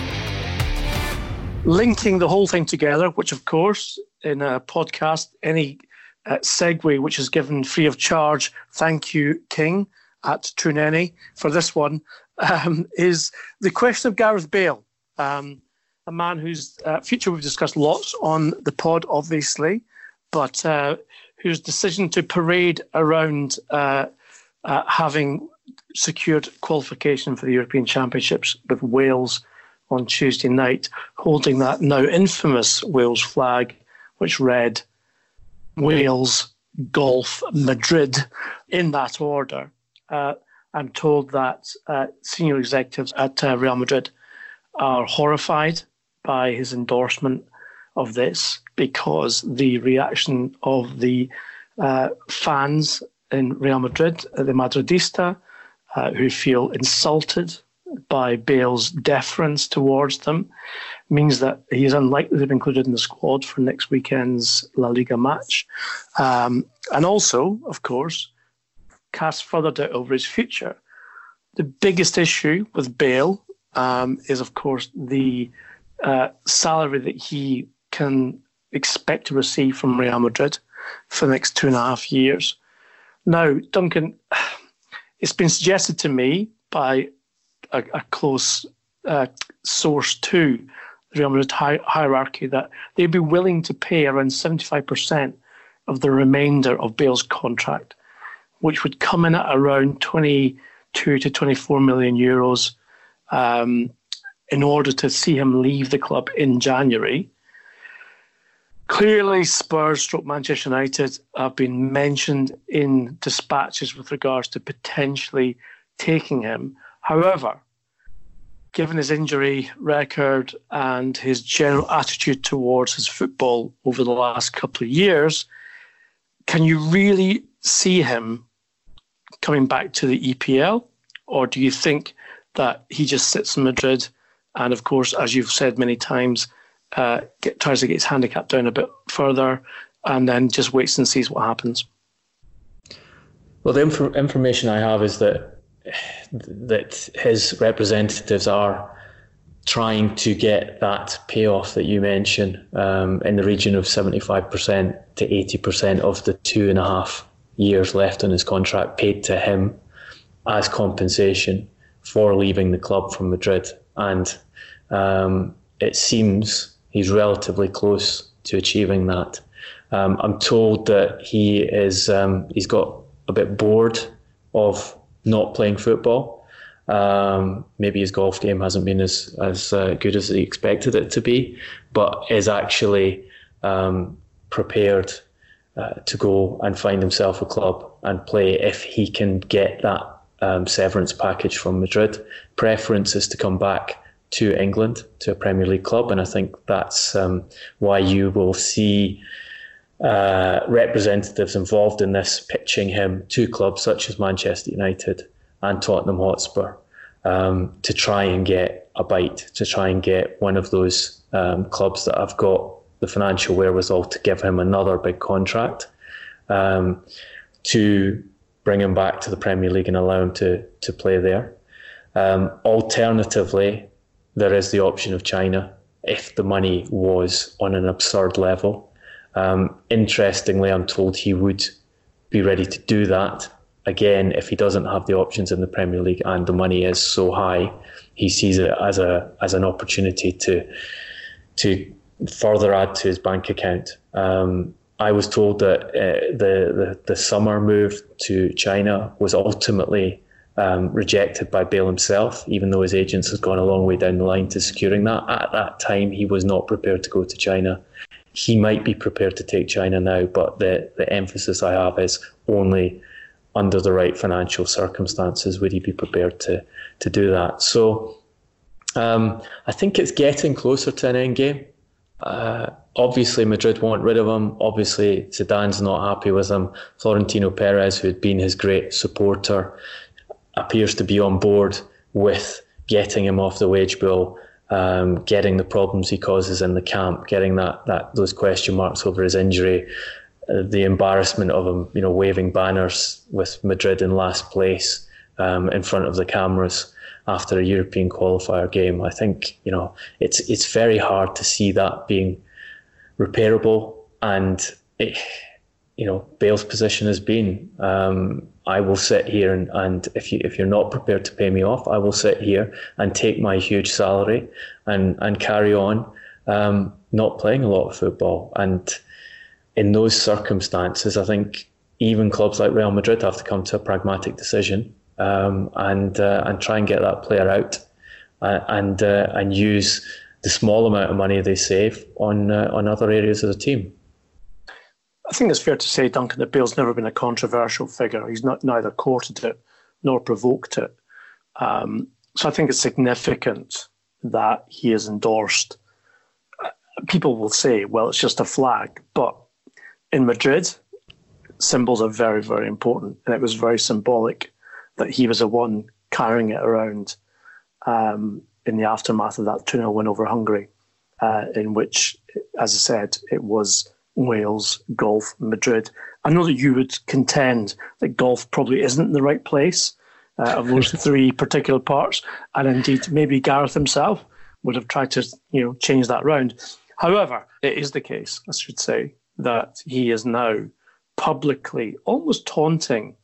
Linking the whole thing together, which of course in a podcast, any uh, segue which is given free of charge, thank you, King, at Truneni for this one, um, is the question of Gareth Bale, um, a man whose uh, future we've discussed lots on the pod, obviously, but uh, whose decision to parade around uh, having secured qualification for the European Championships with Wales on Tuesday night, holding that now infamous Wales flag, which read Wales, Golf, Madrid in that order. Uh, I'm told that uh, senior executives at uh, Real Madrid are horrified by his endorsement of this because the reaction of the uh, fans in Real Madrid, uh, the Madridista, uh, who feel insulted by Bale's deference towards them, means that he is unlikely to be included in the squad for next weekend's La Liga match. Um, and also, of course, cast further doubt over his future. The biggest issue with Bale um, is, of course, the uh, salary that he can expect to receive from Real Madrid for the next two and a half years. Now, Duncan, it's been suggested to me by a, a close uh, source to the Real Madrid hi- hierarchy that they'd be willing to pay around 75% of the remainder of Bale's contract, which would come in at around 22 to 24 million euros um, in order to see him leave the club in January. Clearly, Spurs stroke Manchester United have been mentioned in dispatches with regards to potentially taking him. However, given his injury record and his general attitude towards his football over the last couple of years, can you really see him coming back to the EPL? Or do you think that he just sits in Madrid and, of course, as you've said many times, uh, get, tries to get his handicap down a bit further, and then just waits and sees what happens. Well, the inf- information I have is that that his representatives are trying to get that payoff that you mentioned um, in the region of 75% to 80% of the two and a half years left on his contract paid to him as compensation for leaving the club from Madrid. And um, it seems he's relatively close to achieving that. Um, I'm told that he is um, he's got a bit bored of not playing football. Um, maybe his golf game hasn't been as as uh, good as he expected it to be, but is actually um, prepared uh, to go and find himself a club and play if he can get that um, severance package from Madrid. Preference is to come back to England, to a Premier League club, and I think that's um, why you will see uh, representatives involved in this pitching him to clubs such as Manchester United and Tottenham Hotspur um, to try and get a bite, to try and get one of those um, clubs that have got the financial wherewithal to give him another big contract um, to bring him back to the Premier League and allow him to to play there. Um, alternatively, there is the option of China if the money was on an absurd level. Um, interestingly, I'm told he would be ready to do that again if he doesn't have the options in the Premier League and the money is so high. He sees it as a as an opportunity to to further add to his bank account. Um, I was told that uh, the, the, the summer move to China was ultimately um, rejected by Bale himself, even though his agents had gone a long way down the line to securing that. At that time, he was not prepared to go to China. He might be prepared to take China now, but the, the emphasis I have is only under the right financial circumstances would he be prepared to to do that. So um, I think it's getting closer to an end game. Uh, obviously, Madrid want rid of him. Obviously, Zidane's not happy with him. Florentino Perez, who had been his great supporter, appears to be on board with getting him off the wage bill, um, getting the problems he causes in the camp, getting that, that those question marks over his injury, uh, the embarrassment of him, you know, waving banners with Madrid in last place um, in front of the cameras after a European qualifier game. I think you know it's it's very hard to see that being repairable, and it, you know Bale's position has been. Um, I will sit here and, and if you if you're not prepared to pay me off, I will sit here and take my huge salary and and carry on um, not playing a lot of football. And in those circumstances, I think even clubs like Real Madrid have to come to a pragmatic decision um, and uh, and try and get that player out uh, and uh, and use the small amount of money they save on uh, on other areas of the team. I think it's fair to say, Duncan, Bale's never been a controversial figure. He's not neither courted it nor provoked it. Um, so I think it's significant that he is endorsed. People will say, well, it's just a flag. But in Madrid, symbols are very, very important. And it was very symbolic that he was the one carrying it around um, in the aftermath of that 2 0 win over Hungary, uh, in which, as I said, it was Wales, golf, Madrid. I know that you would contend that golf probably isn't the right place uh, of those three particular parts, and indeed maybe Gareth himself would have tried to you know change that round. However, it is the case, I should say, that he is now publicly almost taunting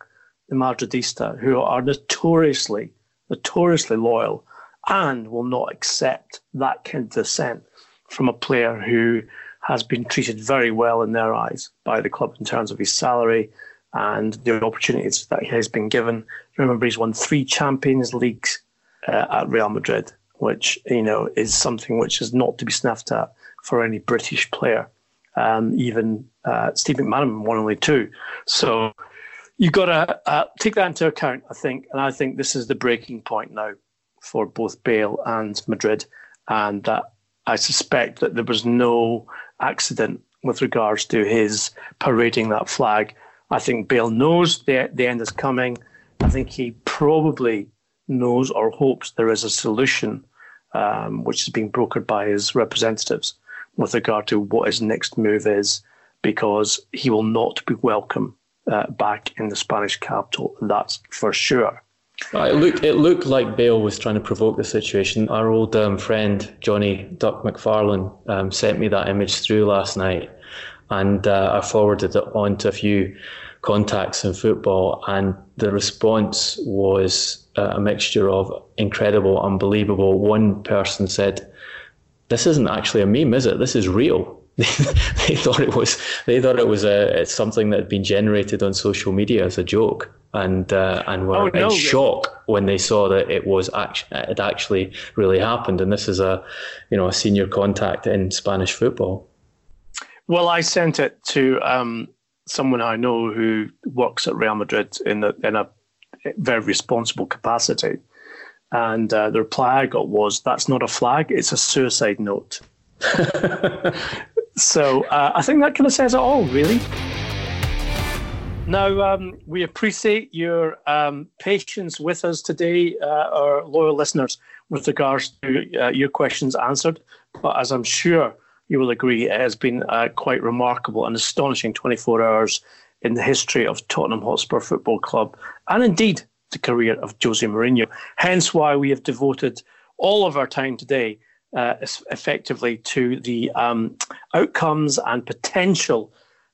the Madridista, who are notoriously, notoriously loyal and will not accept that kind of dissent from a player who has been treated very well in their eyes by the club in terms of his salary and the opportunities that he has been given. Remember, he's won three Champions Leagues uh, at Real Madrid, which you know is something which is not to be sniffed at for any British player. Um, even uh, Steve McManaman won only two. So you've got to uh, take that into account, I think. And I think this is the breaking point now for both Bale and Madrid. And that I suspect that there was no accident with regards to his parading that flag. I think Bale knows the, the end is coming. I think he probably knows or hopes there is a solution um, which is being brokered by his representatives with regard to what his next move is, because he will not be welcome uh, back in the Spanish capital. That's for sure. It looked it looked like Bale was trying to provoke the situation. Our old um, friend Johnny Duck McFarlane um, sent me that image through last night, and uh, I forwarded it on to a few contacts in football, and the response was uh, a mixture of incredible, unbelievable. One person said, "This isn't actually a meme, is it? This is real." they thought it was they thought it was a something that had been generated on social media as a joke, and uh, and were oh, no, in shock when they saw that it was actually it actually really happened. And this is a you know a senior contact in Spanish football. Well, I sent it to um, someone I know who works at Real Madrid in a in a very responsible capacity. And uh, the reply I got was, "That's not a flag; it's a suicide note." so uh, I think that kind of says it all, really. Now, um, we appreciate your um, patience with us today, uh, our loyal listeners, with regards to uh, your questions answered. But as I'm sure you will agree, it has been uh, quite remarkable and astonishing 24 hours in the history of Tottenham Hotspur Football Club and indeed the career of Jose Mourinho. Hence why we have devoted all of our time today uh, effectively to the um, outcomes and potential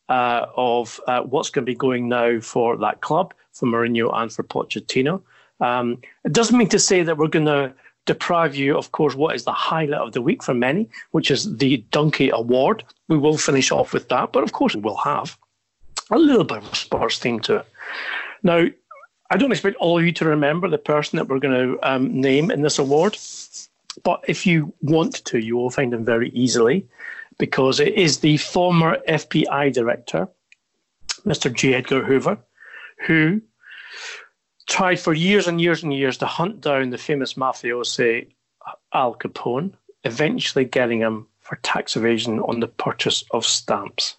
uh, of uh, what's going to be going now for that club, for Mourinho and for Pochettino. Um, it doesn't mean to say that we're going to deprive you, of course, what is the highlight of the week for many, which is the Donkey Award. We will finish off with that, but of course, we'll have a little bit of a sports theme to it. Now, I don't expect all of you to remember the person that we're going to um, name in this award, but if you want to, you will find him very easily because it is the former FBI director, Mr. J. Edgar Hoover, who tried for years and years and years to hunt down the famous mafioso uh, Al Capone, eventually getting him for tax evasion on the purchase of stamps.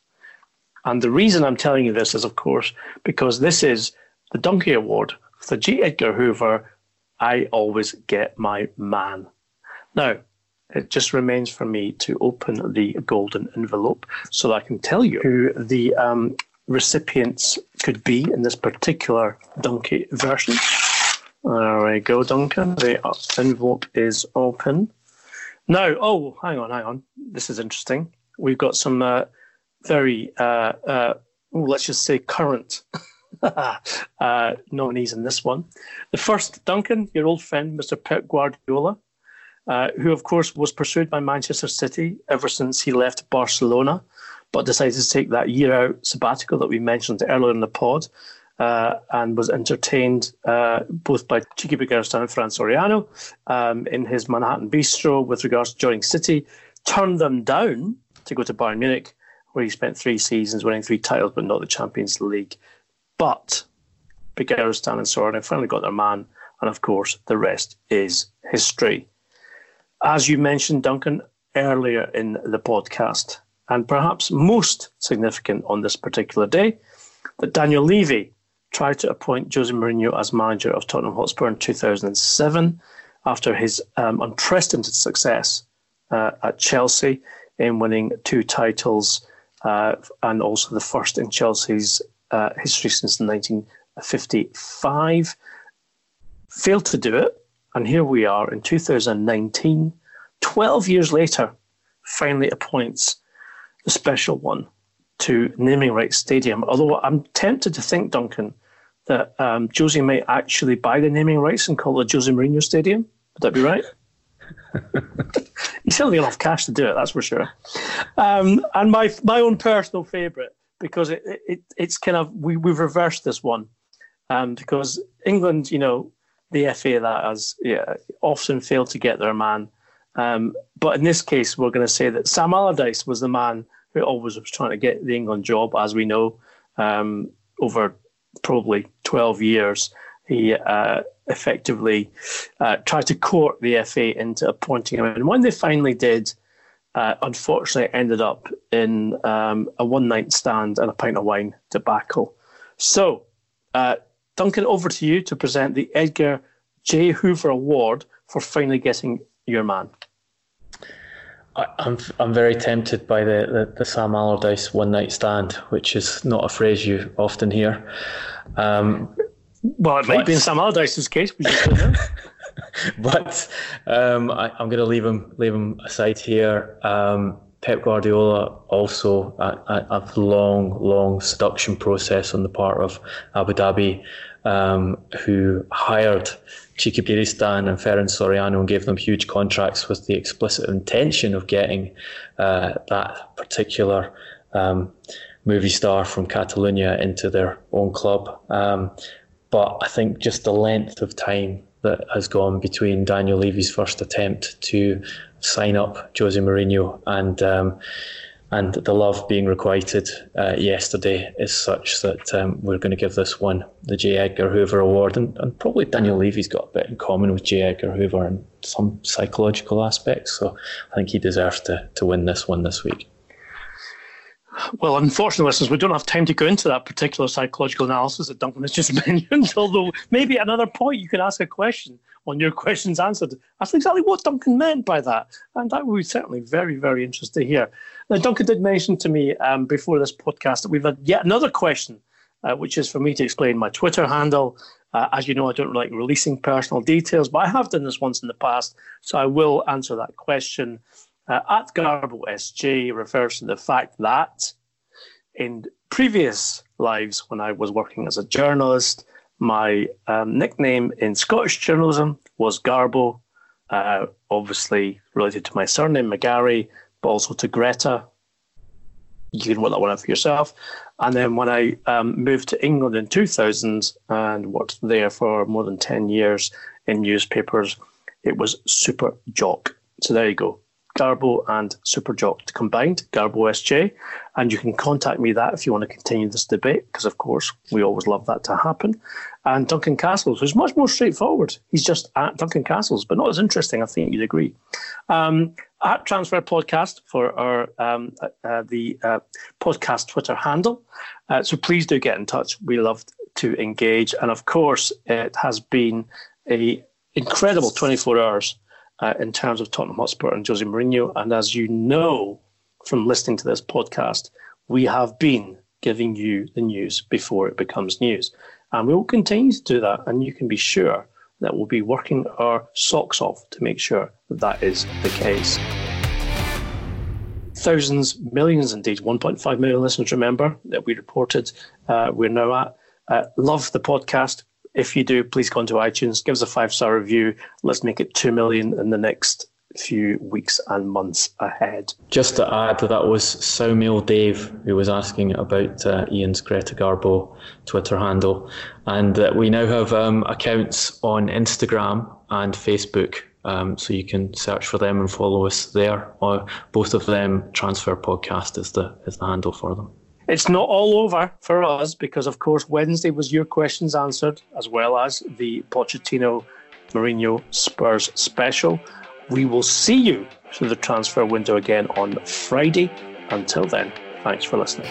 And the reason I'm telling you this is, of course, because this is the Donkey Award for J. Edgar Hoover. I always get my man. Now, it just remains for me to open the golden envelope so that I can tell you who the um, recipients could be in this particular donkey version. There we go, Duncan. The envelope is open. Now, oh, hang on, hang on. This is interesting. We've got some uh, very, uh, uh, let's just say, current uh, nominees in this one. The first, Duncan, your old friend, Mr. Pep Guardiola uh, who, of course, was pursued by Manchester City ever since he left Barcelona, but decided to take that year out sabbatical that we mentioned earlier in the pod. Uh, and was entertained uh, both by Txiki Begiristain and Ferran Soriano um, in his Manhattan bistro with regards to joining City, turned them down to go to Bayern Munich, where he spent three seasons winning three titles, but not the Champions League. But Begiristain and Soriano finally got their man, and of course, the rest is history as you mentioned, Duncan, earlier in the podcast, and perhaps most significant on this particular day, that Daniel Levy tried to appoint Jose Mourinho as manager of Tottenham Hotspur in 2007 after his um, unprecedented success uh, at Chelsea in winning two titles uh, and also the first in Chelsea's uh, history since 1955. Failed to do it and here we are in 2019, 12 years later, finally appoints the special one to Naming Rights Stadium. Although I'm tempted to think, Duncan, that um, Jose might actually buy the naming rights and call it Jose Mourinho Stadium. Would that be right? He's certainly enough cash to do it, that's for sure. Um, and my my own personal favourite, because it, it it's kind of we we've reversed this one, um, because England, you know, the FA that has yeah, often failed to get their man. Um, but in this case, we're going to say that Sam Allardyce was the man who always was trying to get the England job, as we know, um, over probably 12 years. He uh, effectively uh, tried to court the FA into appointing him. And when they finally did, uh, unfortunately, ended up in um, a one night stand and a pint of wine debacle. So, uh, Duncan, over to you to present the Edgar J. Hoover Award for finally getting your man. I, am I'm very tempted by the, the, the, Sam Allardyce one night stand, which is not a phrase you often hear. Um, well, it might but, be in Sam Allardyce's case. but um, I, am going to leave him leave him aside here. Um, Pep Guardiola also a, a, a, long, long seduction process on the part of Abu Dhabi, um, who hired Txiki Begiristain and Ferran Soriano and gave them huge contracts with the explicit intention of getting uh, that particular um, movie star from Catalonia into their own club. Um, but I think just the length of time that has gone between Daniel Levy's first attempt to sign up Jose Mourinho and um, and the love being requited uh, yesterday is such that um, we're going to give this one the J. Edgar Hoover Award, and, and, probably Daniel Levy's got a bit in common with J. Edgar Hoover in some psychological aspects. So I think he deserves to to win this one this week. Well, unfortunately, listeners, we don't have time to go into that particular psychological analysis that Duncan has just mentioned. Although maybe at another point you could ask a question on your questions answered. That's exactly what Duncan meant by that, and that would be certainly very, very interesting to hear. Now, Duncan did mention to me um, before this podcast that we've had yet another question, uh, which is for me to explain my Twitter handle. Uh, as you know, I don't like releasing personal details, but I have done this once in the past, so I will answer that question. Uh, at Garbo SJ refers to the fact that in previous lives, when I was working as a journalist, my um, nickname in Scottish journalism was Garbo, uh, obviously related to my surname, McGarry, but also to Greta. You can work that one out for yourself. And then when I um, moved to England in 2000 and worked there for more than 10 years in newspapers, it was Super Jock. So there you go. Garbo and Super Jock combined, Garbo SJ. And you can contact me that if you want to continue this debate, because of course we always love that to happen. And Duncan Castles, who's much more straightforward. He's just at Duncan Castles, but not as interesting, I think you'd agree. Um, at Transfer Podcast for our um, uh, uh, the uh, podcast Twitter handle. Uh, so please do get in touch. We love to engage, and of course, it has been a incredible 24 hours uh, in terms of Tottenham Hotspur and Jose Mourinho. And as you know from listening to this podcast, we have been giving you the news before it becomes news. And we will continue to do that. And you can be sure that we'll be working our socks off to make sure that that is the case. Thousands, millions indeed, 1.5 million listeners, remember, that we reported uh, we're now at. Uh, love the podcast if you do, please go onto iTunes, give us a five star review. Let's make it 2 million in the next few weeks and months ahead. Just to add, that was Saumail Dave who was asking about uh, Ian's Greta Garbo Twitter handle. And uh, we now have um, accounts on Instagram and Facebook. Um, so you can search for them and follow us there. Or both of them, Transfer Podcast is the is the handle for them. It's not all over for us because, of course, Wednesday was your questions answered, as well as the Pochettino Mourinho Spurs special. We will see you through the transfer window again on Friday. Until then, thanks for listening.